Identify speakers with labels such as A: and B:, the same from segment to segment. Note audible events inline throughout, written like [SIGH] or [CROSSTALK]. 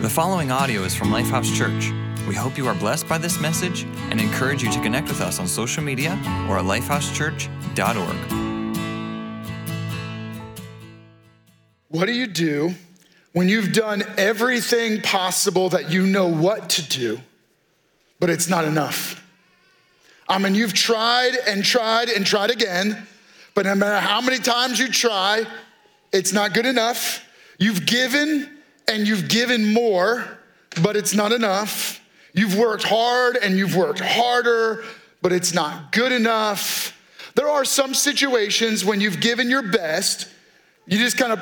A: The following audio is from Lifehouse Church. We hope you are blessed by this message and encourage you to connect with us on social media or at lifehousechurch.org.
B: What do you do when you've done everything possible that you know what to do, but it's not enough? I mean, you've tried and tried and tried again, but no matter how many times you try, it's not good enough. You've given and you've given more, but it's not enough. You've worked hard and you've worked harder, but it's not good enough. There are some situations when you've given your best, you just kind of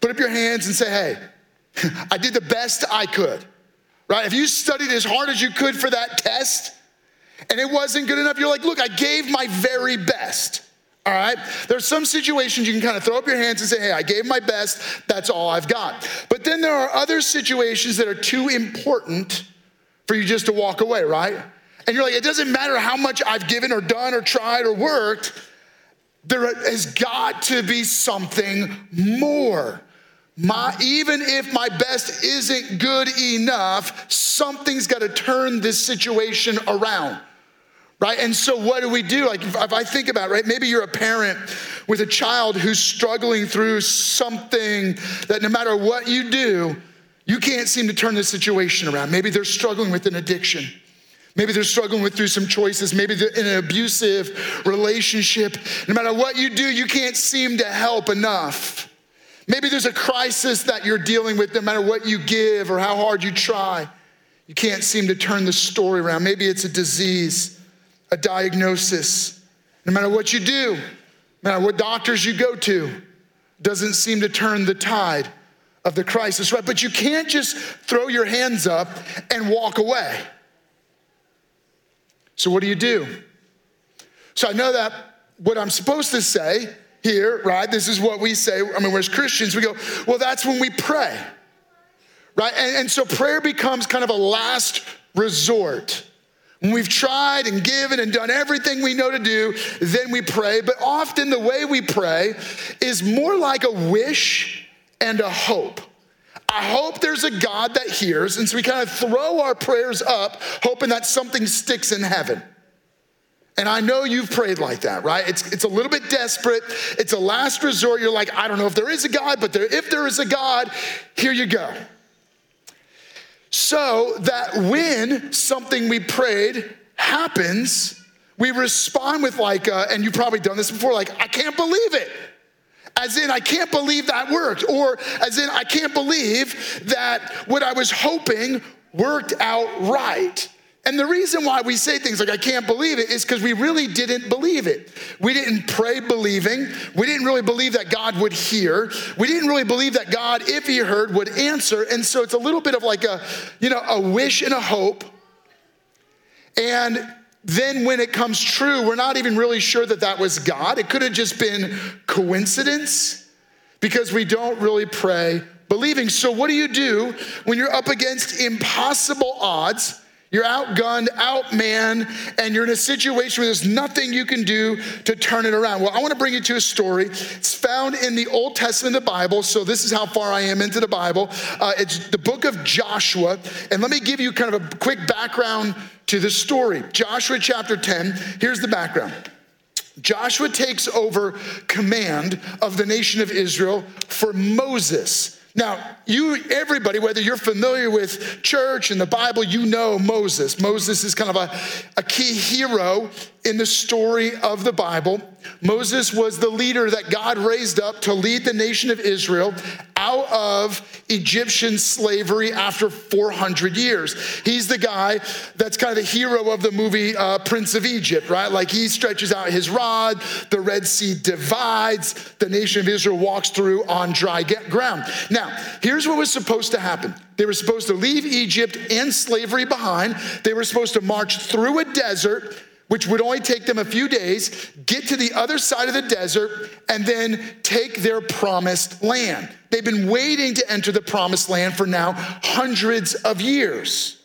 B: put up your hands and say, hey, [LAUGHS] I did the best I could, right? If you studied as hard as you could for that test and it wasn't good enough, you're like, look, I gave my very best. All right? There's some situations you can kind of throw up your hands and say, hey, I gave my best, that's all I've got. But then there are other situations that are too important for you just to walk away, right? And you're like, it doesn't matter how much I've given or done or tried or worked, there has got to be something more. My, even if my best isn't good enough, something's got to turn this situation around right? And so, what do we do? Like, if, I think about, it, right, maybe you're a parent with a child who's struggling through something that no matter what you do, you can't seem to turn the situation around. Maybe they're struggling with an addiction. Maybe they're struggling with through some choices. Maybe they're in an abusive relationship. No matter what you do, you can't seem to help enough. Maybe there's a crisis that you're dealing with, no matter what you give or how hard you try. You can't seem to turn the story around. Maybe it's a disease a diagnosis. No matter what you do, no matter what doctors you go to, doesn't seem to turn the tide of the crisis, right? But you can't just throw your hands up and walk away. So, what do you do? So, I know that what I'm supposed to say here, right? This is what we say. I mean, we're as Christians, we go, well, that's when we pray, right? And, and so, prayer becomes kind of a last resort. When we've tried and given and done everything we know to do, then we pray. But often the way we pray is more like a wish and a hope. I hope there's a God that hears, and so we kind of throw our prayers up, hoping that something sticks in heaven. And I know you've prayed like that, right? It's, it's a little bit desperate. It's a last resort. You're like, I don't know if there is a God, but there, if there is a God, here you go so that when something we prayed happens, we respond with, like, uh, and you've probably done this before, like, I can't believe it. As in, I can't believe that worked. Or as in, I can't believe that what I was hoping worked out right. And the reason why we say things like, I can't believe it, is because we really didn't believe it. We didn't pray believing. We didn't really believe that God would hear. We didn't really believe that God, if He heard, would answer. And so it's a little bit of like a, you know, a wish and a hope. And then when it comes true, we're not even really sure that that was God. It could have just been coincidence because we don't really pray believing. So, what do you do when you're up against impossible odds? You're outgunned, outmanned, and you're in a situation where there's nothing you can do to turn it around. Well, I want to bring you to a story. It's found in the Old Testament of the Bible, so this is how far I am into the Bible. Uh, it's the book of Joshua, and let me give you kind of a quick background to the story. Joshua chapter 10, here's the background. Joshua takes over command of the nation of Israel for Moses. Now, you, everybody, whether you're familiar with church and the Bible, you know Moses. Moses is kind of a, a key hero in the story of the Bible. Moses was the leader that God raised up to lead the nation of Israel out of Egyptian slavery after 400 years. He's the guy that's kind of the hero of the movie uh, Prince of Egypt, right? Like he stretches out his rod, the Red Sea divides, the nation of Israel walks through on dry ground. Now, here's what was supposed to happen. They were supposed to leave Egypt and slavery behind. They were supposed to march through a desert which would only take them a few days, get to the other side of the desert, and then take their promised land. They've been waiting to enter the promised land for now hundreds of years.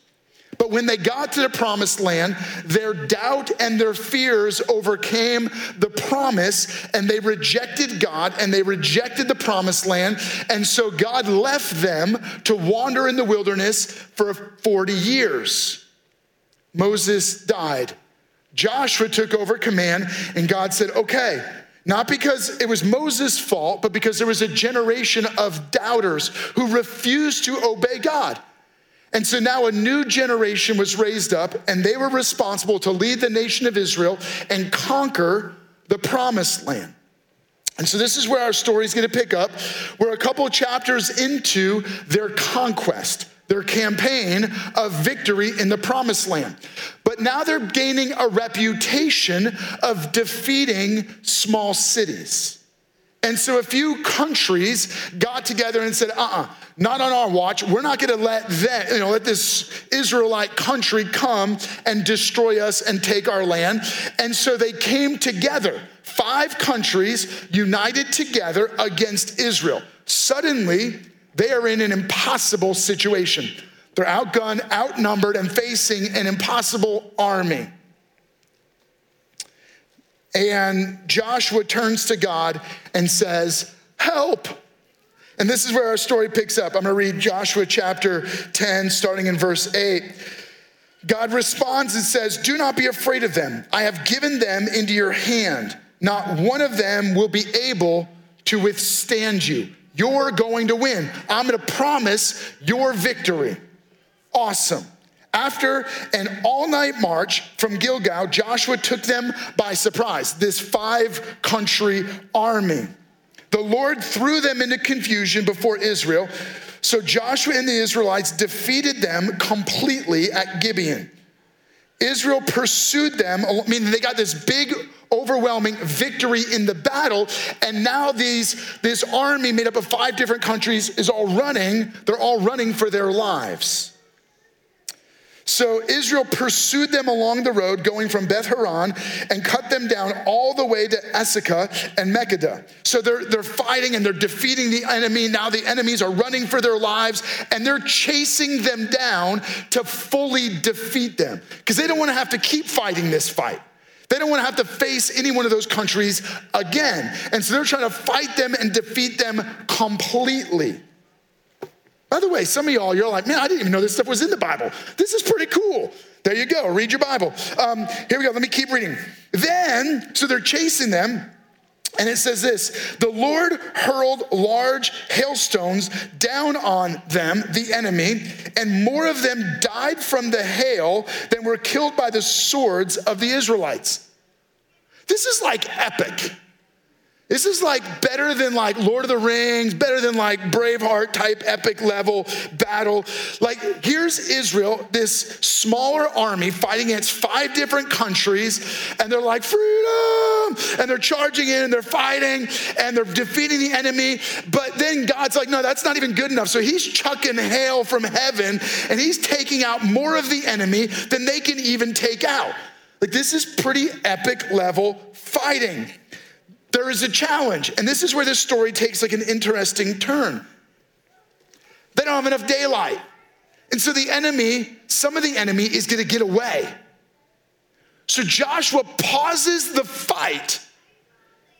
B: But when they got to the promised land, their doubt and their fears overcame the promise, and they rejected God and they rejected the promised land. And so God left them to wander in the wilderness for 40 years. Moses died. Joshua took over command, and God said, Okay, not because it was Moses' fault, but because there was a generation of doubters who refused to obey God. And so now a new generation was raised up, and they were responsible to lead the nation of Israel and conquer the promised land. And so this is where our story is going to pick up. We're a couple chapters into their conquest, their campaign of victory in the promised land. But now they're gaining a reputation of defeating small cities. And so a few countries got together and said, uh uh-uh, uh not on our watch. We're not gonna let that, you know, let this Israelite country come and destroy us and take our land. And so they came together, five countries united together against Israel. Suddenly, they are in an impossible situation. They're outgunned, outnumbered, and facing an impossible army. And Joshua turns to God and says, Help. And this is where our story picks up. I'm going to read Joshua chapter 10, starting in verse 8. God responds and says, Do not be afraid of them. I have given them into your hand. Not one of them will be able to withstand you. You're going to win. I'm going to promise your victory. Awesome. After an all night march from Gilgal, Joshua took them by surprise, this five country army. The Lord threw them into confusion before Israel. So Joshua and the Israelites defeated them completely at Gibeon. Israel pursued them, meaning they got this big, overwhelming victory in the battle. And now these, this army made up of five different countries is all running. They're all running for their lives. So Israel pursued them along the road going from Beth Horon and cut them down all the way to Azekah and Makkedah. So they're, they're fighting and they're defeating the enemy. Now the enemies are running for their lives and they're chasing them down to fully defeat them because they don't want to have to keep fighting this fight. They don't want to have to face any one of those countries again. And so they're trying to fight them and defeat them completely. By the way, some of y'all, you're like, man, I didn't even know this stuff was in the Bible. This is pretty cool. There you go. Read your Bible. Um, here we go. Let me keep reading. Then, so they're chasing them. And it says this The Lord hurled large hailstones down on them, the enemy, and more of them died from the hail than were killed by the swords of the Israelites. This is like epic. This is like better than like Lord of the Rings, better than like Braveheart type epic level battle. Like here's Israel, this smaller army fighting against five different countries, and they're like freedom, and they're charging in and they're fighting and they're defeating the enemy. But then God's like, no, that's not even good enough. So he's chucking hail from heaven and he's taking out more of the enemy than they can even take out. Like this is pretty epic level fighting there is a challenge. And this is where this story takes like an interesting turn. They don't have enough daylight. And so the enemy, some of the enemy is gonna get away. So Joshua pauses the fight.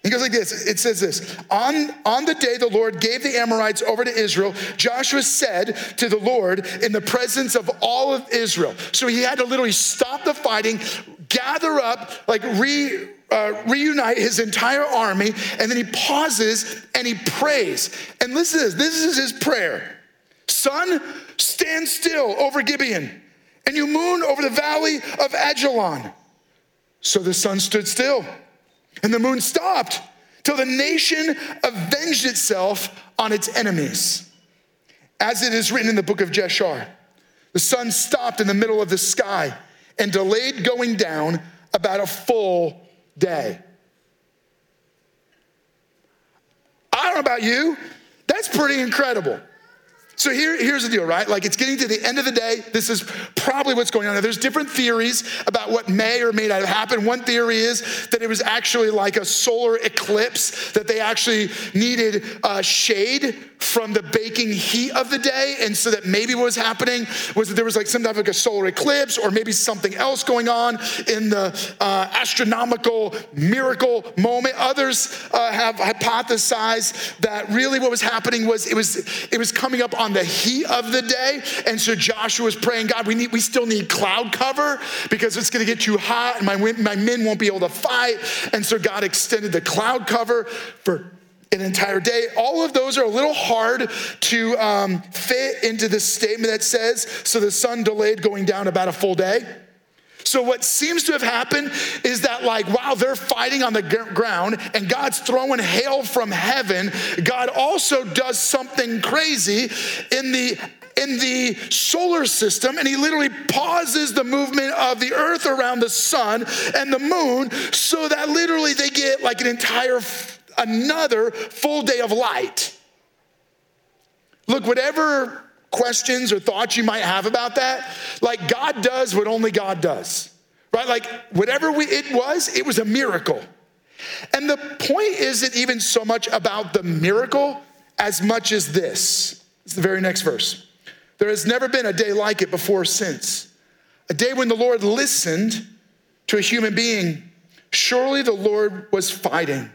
B: He goes like this it says this on, on the day the Lord gave the Amorites over to Israel, Joshua said to the Lord in the presence of all of Israel. So he had to literally stop the fighting, gather up, like re, uh, reunite his entire army, and then he pauses and he prays. And listen to this this is his prayer Sun, stand still over Gibeon, and you moon over the valley of Ajalon. So the sun stood still, and the moon stopped till the nation avenged itself on its enemies. As it is written in the book of Jashar, the sun stopped in the middle of the sky and delayed going down about a full day. I don't know about you, that's pretty incredible. So here, here's the deal, right? Like it's getting to the end of the day. This is probably what's going on. Now, there's different theories about what may or may not have happened. One theory is that it was actually like a solar eclipse, that they actually needed uh, shade from the baking heat of the day. And so that maybe what was happening was that there was like some type of like a solar eclipse or maybe something else going on in the uh, astronomical miracle moment. Others uh, have hypothesized that really what was happening was it was it was coming up on the heat of the day. And so Joshua was praying, God, we need we still need cloud cover because it's gonna get too hot and my, my men won't be able to fight. And so God extended the cloud cover for an entire day. All of those are a little hard to um, fit into the statement that says, so the sun delayed going down about a full day. So, what seems to have happened is that, like, while they're fighting on the ground and God's throwing hail from heaven, God also does something crazy in the in the solar system and he literally pauses the movement of the earth around the sun and the moon so that literally they get like an entire another full day of light. Look, whatever questions or thoughts you might have about that, like God does what only God does, right? Like whatever we, it was, it was a miracle. And the point isn't even so much about the miracle as much as this. It's the very next verse. There has never been a day like it before or since. A day when the Lord listened to a human being. Surely the Lord was fighting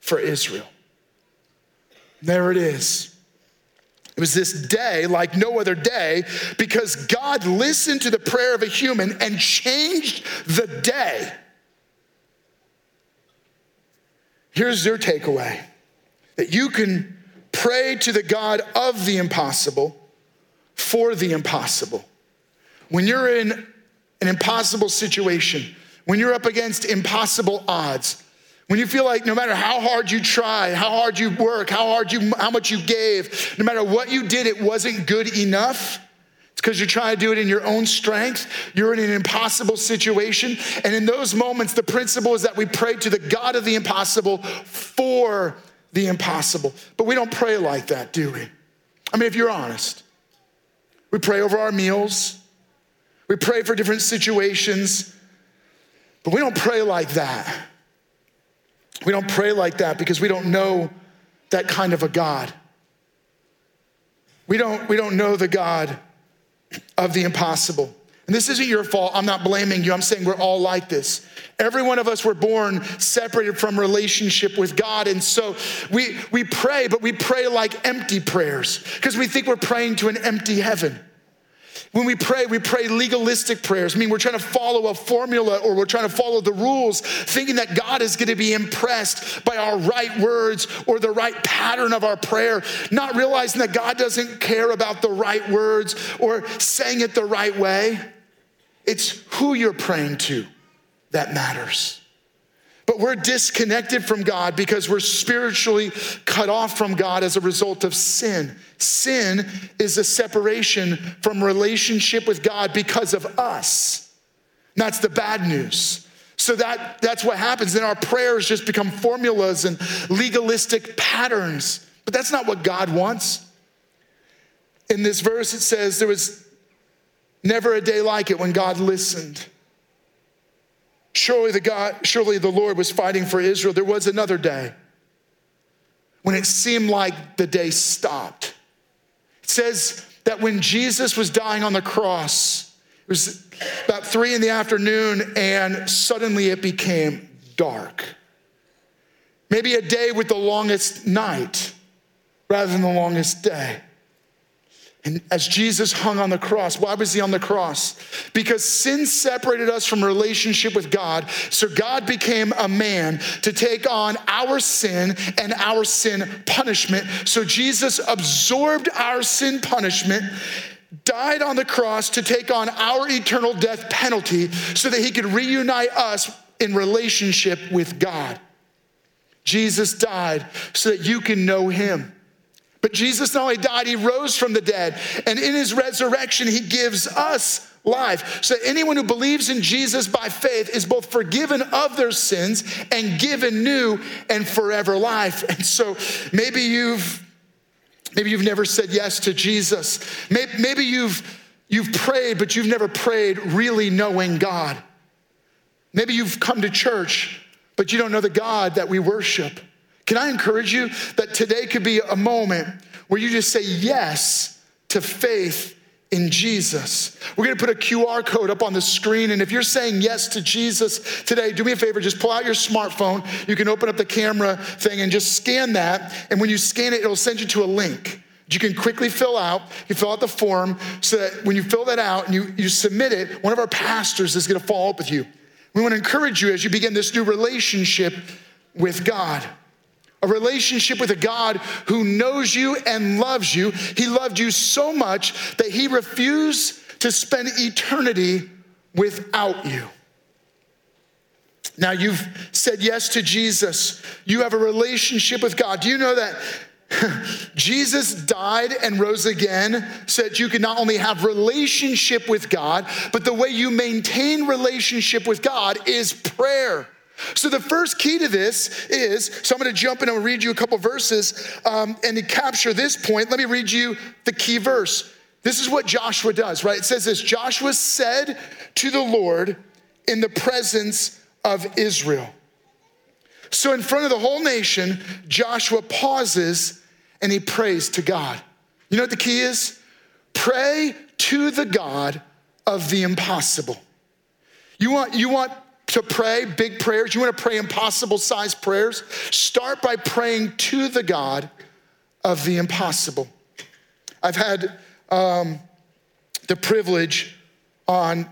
B: for Israel. There it is. It was this day like no other day because God listened to the prayer of a human and changed the day. Here's your takeaway that you can pray to the God of the impossible for the impossible. When you're in an impossible situation, when you're up against impossible odds, when you feel like no matter how hard you try, how hard you work, how hard you how much you gave, no matter what you did, it wasn't good enough. It's because you're trying to do it in your own strength. You're in an impossible situation. And in those moments, the principle is that we pray to the God of the impossible for the impossible. But we don't pray like that, do we? I mean, if you're honest, we pray over our meals, we pray for different situations, but we don't pray like that. We don't pray like that because we don't know that kind of a God. We don't, we don't know the God of the impossible. And this isn't your fault. I'm not blaming you. I'm saying we're all like this. Every one of us were born separated from relationship with God. And so we, we pray, but we pray like empty prayers because we think we're praying to an empty heaven. When we pray, we pray legalistic prayers. I mean, we're trying to follow a formula or we're trying to follow the rules, thinking that God is going to be impressed by our right words or the right pattern of our prayer, not realizing that God doesn't care about the right words or saying it the right way. It's who you're praying to that matters. But we're disconnected from God because we're spiritually cut off from God as a result of sin. Sin is a separation from relationship with God because of us. That's the bad news. So that, that's what happens. Then our prayers just become formulas and legalistic patterns. But that's not what God wants. In this verse, it says there was never a day like it when God listened. Surely the God, surely the Lord was fighting for Israel. There was another day when it seemed like the day stopped. It says that when Jesus was dying on the cross, it was about three in the afternoon, and suddenly it became dark. Maybe a day with the longest night rather than the longest day. And as Jesus hung on the cross, why was he on the cross? Because sin separated us from relationship with God. So God became a man to take on our sin and our sin punishment. So Jesus absorbed our sin punishment, died on the cross to take on our eternal death penalty so that he could reunite us in relationship with God. Jesus died so that you can know him. But Jesus not only died, he rose from the dead. And in his resurrection, he gives us life. So anyone who believes in Jesus by faith is both forgiven of their sins and given new and forever life. And so maybe you've Maybe you've never said yes to Jesus. Maybe you've, you've prayed, but you've never prayed really knowing God. Maybe you've come to church, but you don't know the God that we worship. Can I encourage you that today could be a moment where you just say yes to faith in Jesus. We're gonna put a QR code up on the screen, and if you're saying yes to Jesus today, do me a favor, just pull out your smartphone. You can open up the camera thing and just scan that, and when you scan it, it'll send you to a link you can quickly fill out. You fill out the form so that when you fill that out and you, you submit it, one of our pastors is gonna follow up with you. We wanna encourage you as you begin this new relationship with God a relationship with a God who knows you and loves you. He loved you so much that he refused to spend eternity without you. Now you've said yes to Jesus. You have a relationship with God. Do you know that [LAUGHS] Jesus died and rose again so that you can not only have relationship with God, but the way you maintain relationship with God is prayer. So, the first key to this is so I'm going to jump in and read you a couple verses. Um, and to capture this point, let me read you the key verse. This is what Joshua does, right? It says this Joshua said to the Lord in the presence of Israel. So, in front of the whole nation, Joshua pauses and he prays to God. You know what the key is? Pray to the God of the impossible. You want, you want to pray big prayers, you want to pray impossible sized prayers, start by praying to the God of the impossible. I've had um, the privilege on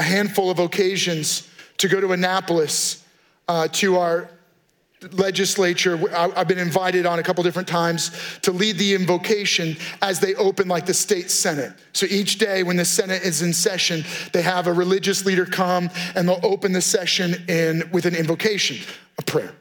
B: a handful of occasions to go to Annapolis uh, to our legislature. I've been invited on a couple different times to lead the invocation as they open like the state senate. So each day when the senate is in session, they have a religious leader come and they'll open the session in with an invocation, a prayer.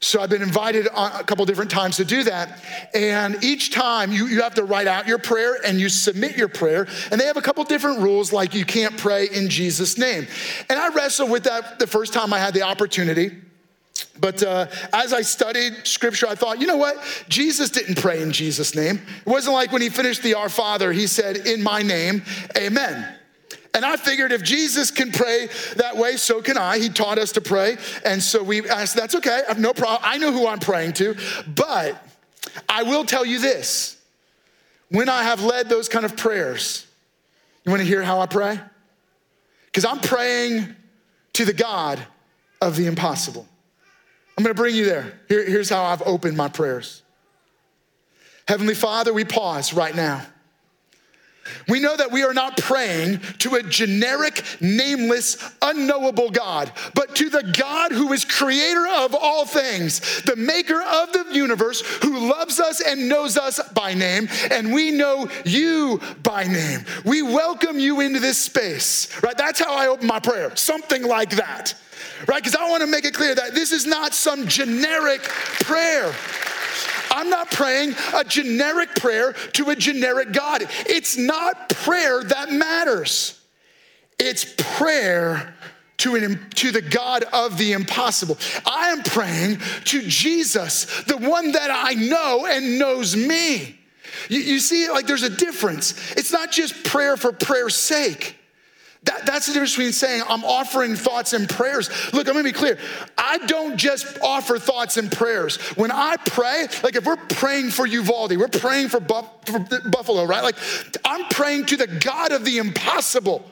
B: So I've been invited on a couple different times to do that. And each time you, you have to write out your prayer and you submit your prayer. And they have a couple different rules, like you can't pray in Jesus' name. And I wrestled with that the first time I had the opportunity. But uh, as I studied scripture, I thought, you know what? Jesus didn't pray in Jesus' name. It wasn't like when he finished the Our Father, he said, In my name, amen. And I figured if Jesus can pray that way, so can I. He taught us to pray. And so we asked, that's okay. I have no problem. I know who I'm praying to. But I will tell you this when I have led those kind of prayers, you want to hear how I pray? Because I'm praying to the God of the impossible. I'm gonna bring you there. Here, here's how I've opened my prayers. Heavenly Father, we pause right now. We know that we are not praying to a generic, nameless, unknowable God, but to the God who is creator of all things, the maker of the universe, who loves us and knows us by name, and we know you by name. We welcome you into this space, right? That's how I open my prayer, something like that right? Because I want to make it clear that this is not some generic prayer. I'm not praying a generic prayer to a generic God. It's not prayer that matters, it's prayer to, an, to the God of the impossible. I am praying to Jesus, the one that I know and knows me. You, you see, like there's a difference. It's not just prayer for prayer's sake. That, that's the difference between saying I'm offering thoughts and prayers. Look, I'm gonna be clear. I don't just offer thoughts and prayers. When I pray, like if we're praying for Uvalde, we're praying for, for Buffalo, right? Like I'm praying to the God of the impossible.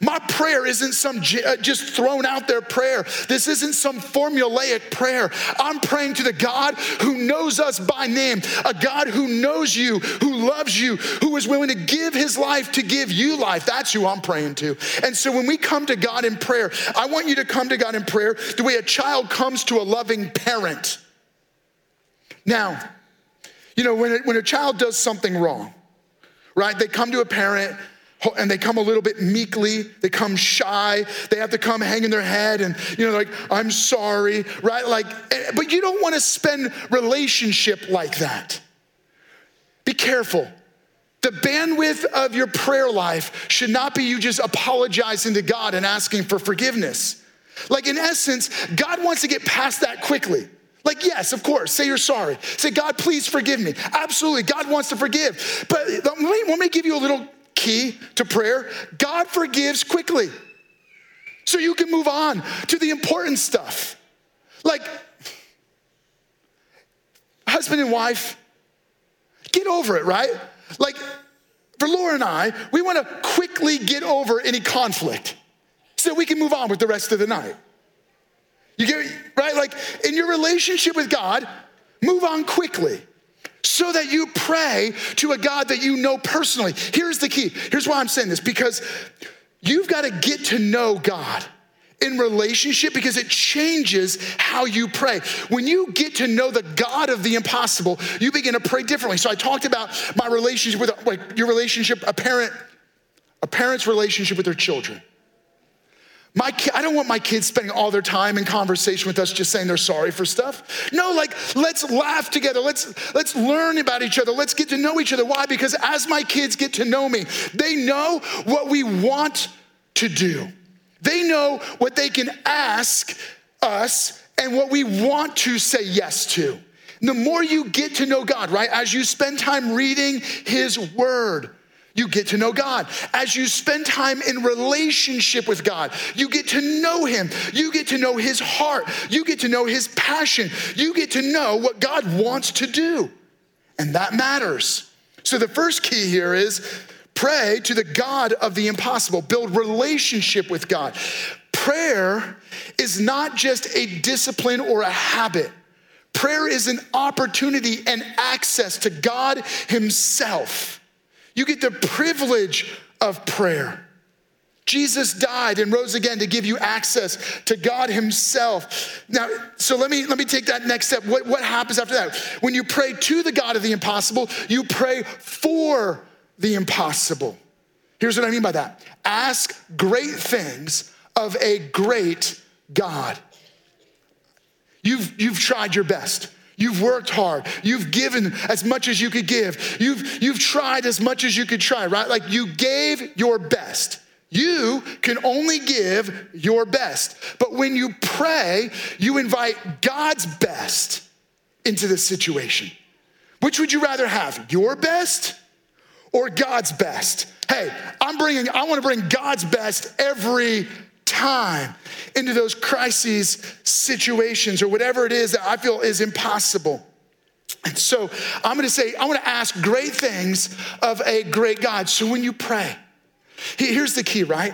B: My prayer isn't some uh, just thrown out there prayer. This isn't some formulaic prayer. I'm praying to the God who knows us by name, a God who knows you, who loves you, who is willing to give his life to give you life. That's who I'm praying to. And so when we come to God in prayer, I want you to come to God in prayer the way a child comes to a loving parent. Now, you know, when a, when a child does something wrong, right, they come to a parent and they come a little bit meekly they come shy they have to come hanging their head and you know like i'm sorry right like eh, but you don't want to spend relationship like that be careful the bandwidth of your prayer life should not be you just apologizing to god and asking for forgiveness like in essence god wants to get past that quickly Like, yes, of course, say you're sorry. Say, God, please forgive me. Absolutely, God wants to forgive. But let me, let me give you a little key to prayer God forgives quickly. So you can move on to the important stuff. Like, husband and wife, get over it, right? Like, for Laura and I, we want to quickly get over any conflict so we can move on with the rest of the night. You get right? Like in your relationship with God, move on quickly so that you pray to a God that you know personally. Here's the key. Here's why I'm saying this because you've got to get to know God in relationship because it changes how you pray. When you get to know the God of the impossible, you begin to pray differently. So I talked about my relationship with like your relationship, a parent, a parent's relationship with their children. My I don't want my kids spending all their time in conversation with us just saying they're sorry for stuff. No, like let's laugh together. Let's let's learn about each other. Let's get to know each other. Why? Because as my kids get to know me, they know what we want to do. They know what they can ask us and what we want to say yes to. And the more you get to know God, right? As you spend time reading his word, you get to know God. As you spend time in relationship with God, you get to know Him. You get to know His heart. You get to know His passion. You get to know what God wants to do. And that matters. So the first key here is pray to the God of the impossible, build relationship with God. Prayer is not just a discipline or a habit. Prayer is an opportunity and access to God Himself. You get the privilege of prayer. Jesus died and rose again to give you access to God Himself. Now, so let me let me take that next step. What, what happens after that? When you pray to the God of the impossible, you pray for the impossible. Here's what I mean by that. Ask great things of a great God. You've, you've tried your best. You've worked hard. You've given as much as you could give. You've, you've tried as much as you could try, right? Like you gave your best. You can only give your best. But when you pray, you invite God's best into the situation. Which would you rather have, your best or God's best? Hey, I'm bringing, I want to bring God's best every time into those crises situations or whatever it is that I feel is impossible. And so I'm gonna say, I wanna ask great things of a great God. So when you pray, here's the key, right?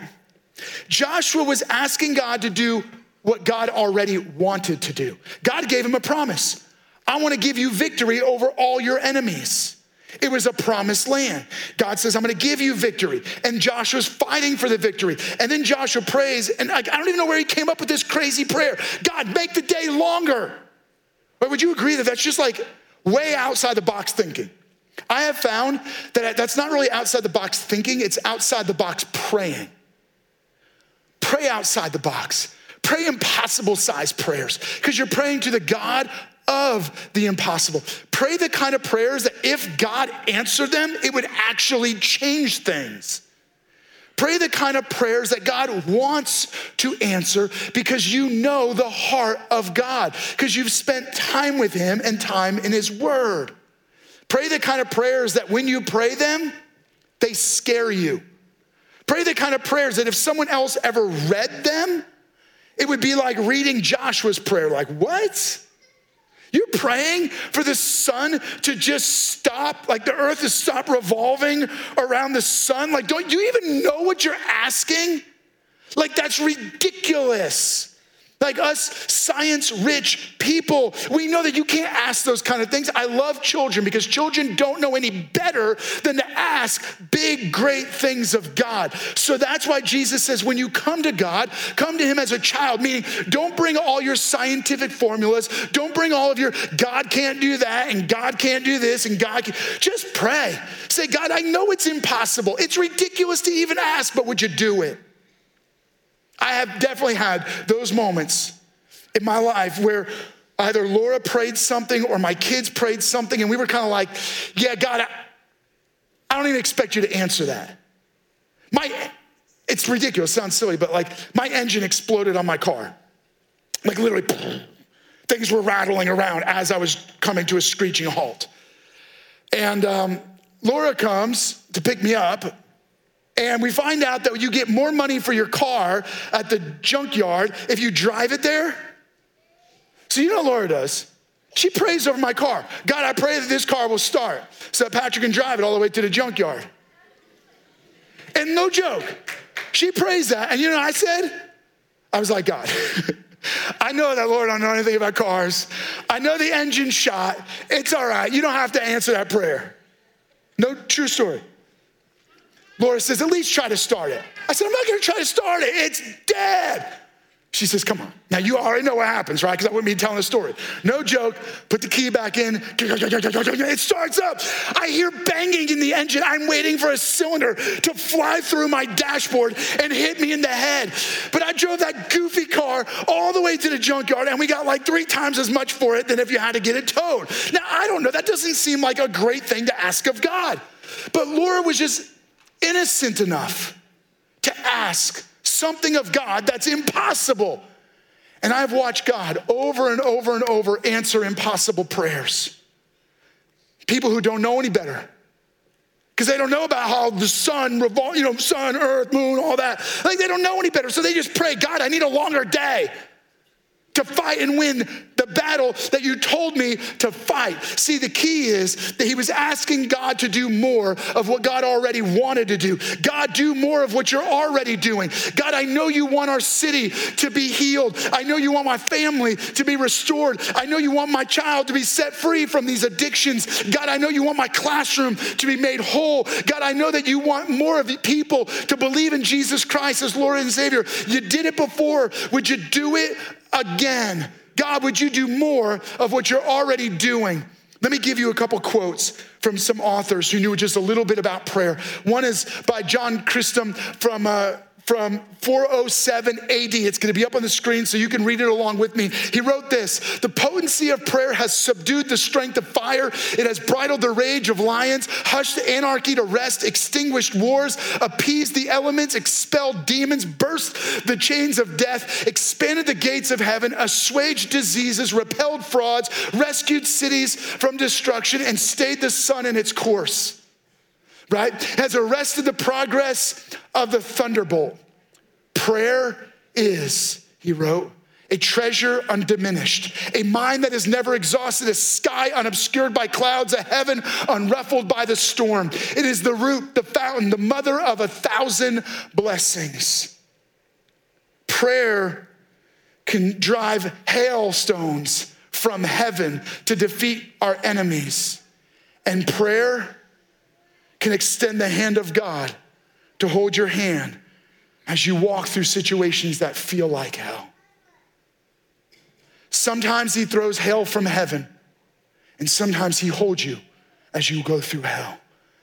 B: Joshua was asking God to do what God already wanted to do. God gave him a promise. I wanna give you victory over all your enemies. It was a promised land. God says, I'm gonna give you victory. And Joshua's fighting for the victory. And then Joshua prays, and I, don't even know where he came up with this crazy prayer God, make the day longer. But would you agree that that's just like way outside the box thinking? I have found that that's not really outside the box thinking, it's outside the box praying. Pray outside the box. Pray impossible sized prayers because you're praying to the God of the impossible. Pray the kind of prayers that if God answered them, it would actually change things. Pray the kind of prayers that God wants to answer because you know the heart of God, because you've spent time with Him and time in His Word. Pray the kind of prayers that when you pray them, they scare you. Pray the kind of prayers that if someone else ever read them, it would be like reading Joshua's prayer, like, what? You're praying for the sun to just stop, like the earth to stop revolving around the sun. Like, don't you even know what you're asking? Like, that's ridiculous. Like us science rich people, we know that you can't ask those kind of things. I love children because children don't know any better than to ask big, great things of God. So that's why Jesus says, when you come to God, come to Him as a child, meaning don't bring all your scientific formulas, don't bring all of your God can't do that and God can't do this and God can. Just pray. Say, God, I know it's impossible. It's ridiculous to even ask, but would you do it? I have definitely had those moments in my life where either Laura prayed something or my kids prayed something, and we were kind of like, yeah, God, I, don't even expect you to answer that. My, it's ridiculous, sounds silly, but like my engine exploded on my car. Like literally, [SNIFFS] things were rattling around as I was coming to a screeching halt. And um, Laura comes to pick me up, and we find out that you get more money for your car at the junkyard if you drive it there. So, you know what Laura does? She prays over my car. God, I pray that this car will start so that Patrick can drive it all the way to the junkyard. And no joke, she prays that. And you know what I said? I was like, God, [LAUGHS] I know that, Lord, I don't know anything about cars. I know the engine shot. It's all right. You don't have to answer that prayer. No, true story. Laura says, at least try to start it. I said, I'm not gonna try to start it. It's dead. She says, Come on. Now, you already know what happens, right? Because I wouldn't be telling the story. No joke. Put the key back in. It starts up. I hear banging in the engine. I'm waiting for a cylinder to fly through my dashboard and hit me in the head. But I drove that goofy car all the way to the junkyard, and we got like three times as much for it than if you had to get it towed. Now, I don't know. That doesn't seem like a great thing to ask of God. But Laura was just innocent enough to ask something of God that's impossible. And I've watched God over and over and over answer impossible prayers. People who don't know any better. Because they don't know about how the sun revolves, you know, sun, earth, moon, all that. Like they don't know any better. So they just pray, God, I need a longer day to fight and win the battle that you told me to fight. See, the key is that he was asking God to do more of what God already wanted to do. God, do more of what you're already doing. God, I know you want our city to be healed. I know you want my family to be restored. I know you want my child to be set free from these addictions. God, I know you want my classroom to be made whole. God, I know that you want more of people to believe in Jesus Christ as Lord and Savior. You did it before. Would you do it again. God, would you do more of what you're already doing? Let me give you a couple quotes from some authors who knew just a little bit about prayer. One is by John Chrysostom from uh, from 407 AD. It's going to be up on the screen so you can read it along with me. He wrote this The potency of prayer has subdued the strength of fire, it has bridled the rage of lions, hushed anarchy to rest, extinguished wars, appeased the elements, expelled demons, burst the chains of death, expanded the gates of heaven, assuaged diseases, repelled frauds, rescued cities from destruction, and stayed the sun in its course right, has arrested the progress of the thunderbolt. Prayer is, he wrote, a treasure undiminished, a mind that is never exhausted, a sky unobscured by clouds, a heaven unruffled by the storm. It is the root, the fountain, the mother of a thousand blessings. Prayer can drive hailstones from heaven to defeat our enemies. And prayer can extend the hand of God to hold your hand as you walk through situations that feel like hell. Sometimes He throws hail from heaven, and sometimes He holds you as you go through hell.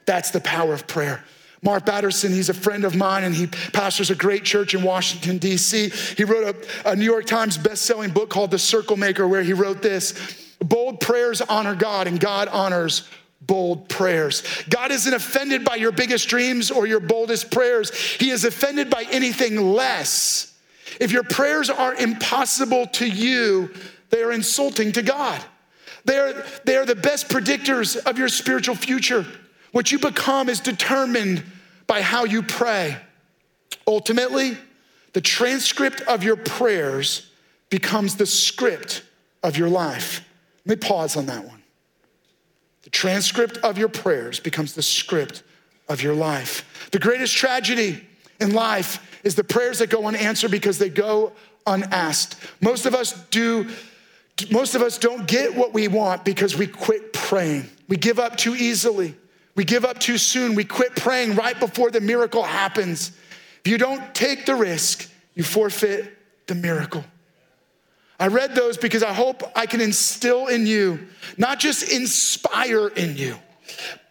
B: That's the power of prayer. Mark Batterson, he's a friend of mine and he pastors a great church in Washington, D.C. He wrote a, a New York Times best-selling book called The Circle Maker, where he wrote this Bold prayers honor God, and God honors bold prayers. God isn't offended by your biggest dreams or your boldest prayers, He is offended by anything less. If your prayers are impossible to you, they are insulting to God. They are, they are the best predictors of your spiritual future. What you become is determined by how you pray. Ultimately, the transcript of your prayers becomes the script of your life. Let me pause on that one. The transcript of your prayers becomes the script of your life. The greatest tragedy in life is the prayers that go unanswered because they go unasked. Most of us do most of us don't get what we want because we quit praying. We give up too easily. We give up too soon. We quit praying right before the miracle happens. If you don't take the risk, you forfeit the miracle. I read those because I hope I can instill in you, not just inspire in you,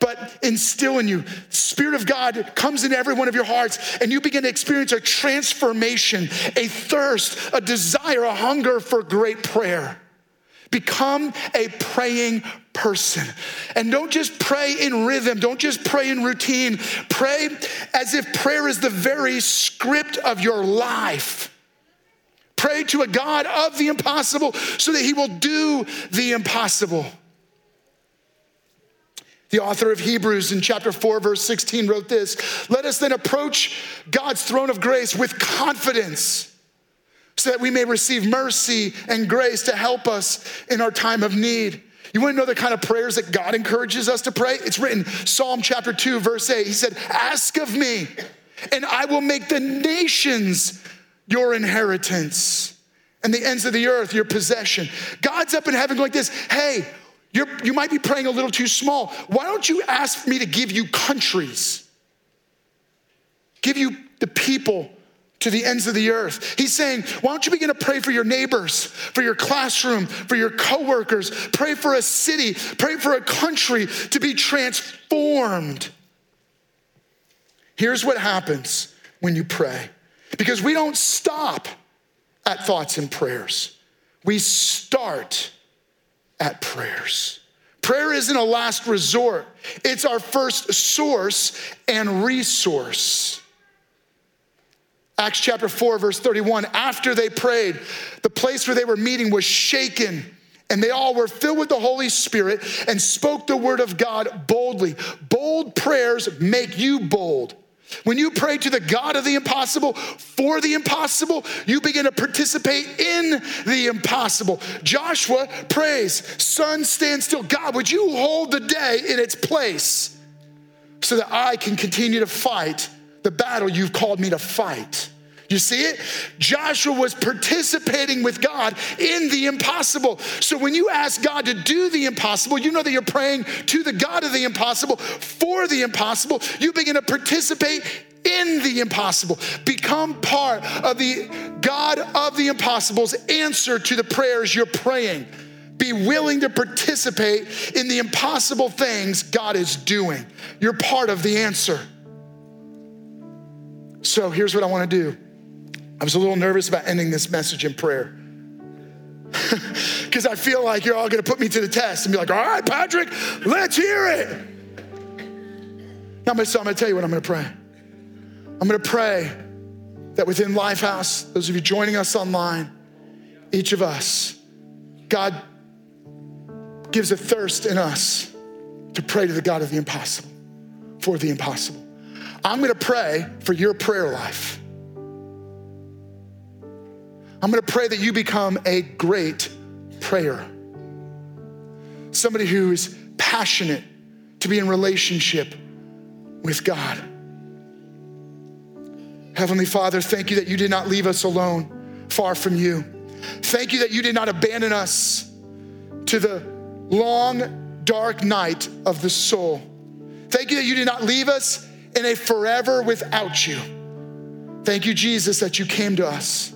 B: but instill in you. Spirit of God comes into every one of your hearts, and you begin to experience a transformation, a thirst, a desire, a hunger for great prayer. Become a praying person. And don't just pray in rhythm, don't just pray in routine. Pray as if prayer is the very script of your life. Pray to a God of the impossible so that he will do the impossible. The author of Hebrews in chapter 4, verse 16 wrote this Let us then approach God's throne of grace with confidence so that we may receive mercy and grace to help us in our time of need. You want to know the kind of prayers that God encourages us to pray? It's written Psalm chapter 2 verse 8. He said, "Ask of me, and I will make the nations your inheritance and the ends of the earth your possession." God's up in heaven going like this, "Hey, you might be praying a little too small. Why don't you ask me to give you countries? Give you the people to the ends of the earth. He's saying, why don't you begin to pray for your neighbors, for your classroom, for your coworkers, pray for a city, pray for a country to be transformed. Here's what happens when you pray. Because we don't stop at thoughts and prayers. We start at prayers. Prayer isn't a last resort. It's our first source and resource. Acts chapter 4, verse 31. After they prayed, the place where they were meeting was shaken, and they all were filled with the Holy Spirit and spoke the word of God boldly. Bold prayers make you bold. When you pray to the God of the impossible for the impossible, you begin to participate in the impossible. Joshua prays, Sun, stand still. God, would you hold the day in its place so that I can continue to fight the battle you've called me to fight. You see it? Joshua was participating with God in the impossible. So when you ask God to do the impossible, you know that you're praying to the God of the impossible for the impossible. You begin to participate in the impossible. Become part of the God of the impossible's answer to the prayers you're praying. Be willing to participate in the impossible things God is doing. You're part of the answer. So here's what I want to do. I was a little nervous about ending this message in prayer. [LAUGHS] Because I feel like you're all going to put me to the test and be like, all right, Patrick, let's hear it. Now, I'm going to tell you what I'm going to pray. I'm going to pray that within Lifehouse, those of you joining us online, each of us, God gives a thirst in us to pray to the God of the impossible, for the impossible. I'm gonna pray for your prayer life. I'm gonna pray that you become a great prayer. Somebody who is passionate to be in relationship with God. Heavenly Father, thank you that you did not leave us alone, far from you. Thank you that you did not abandon us to the long, dark night of the soul. Thank you that you did not leave us in a forever without you. Thank you, Jesus, that you came to us,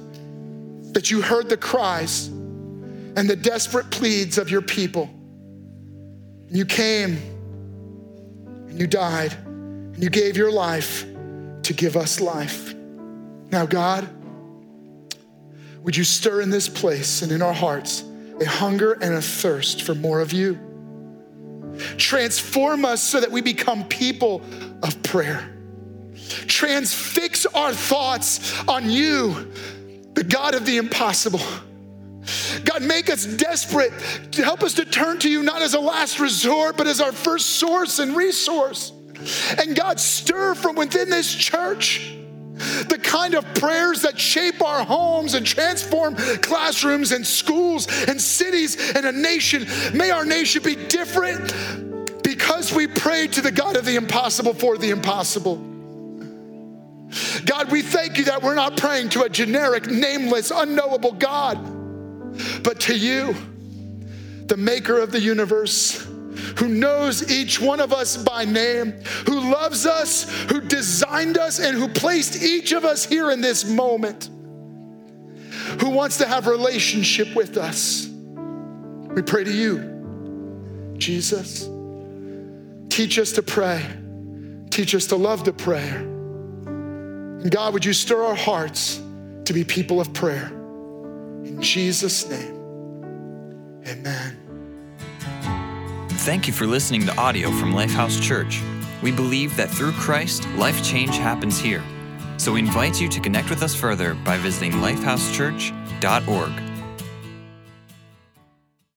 B: that you heard the cries and the desperate pleads of your people. And You came and you died and you gave your life to give us life. Now, God, would you stir in this place and in our hearts a hunger and a thirst for more of you? Transform us so that we become people of prayer. Transfix our thoughts on you, the God of the impossible. God, make us desperate to help us to turn to you not as a last resort, but as our first source and resource. And God, stir from within this church the kind of prayers that shape our homes and transform classrooms and schools and cities and a nation. May our nation be different because we pray to the God of the impossible for the impossible. God, we thank you that we're not praying to a generic, nameless, unknowable God, but to you, the maker of the universe, who knows each one of us by name, who loves us, who designed us, and who placed each of us here in this moment, who wants to have relationship with us. We pray to you, Jesus. Teach us to pray. Teach us to love to pray. God, would you stir our hearts to be people of prayer? In Jesus' name, amen.
A: Thank you for listening to audio from Lifehouse Church. We believe that through Christ, life change happens here. So we invite you to connect with us further by visiting lifehousechurch.org.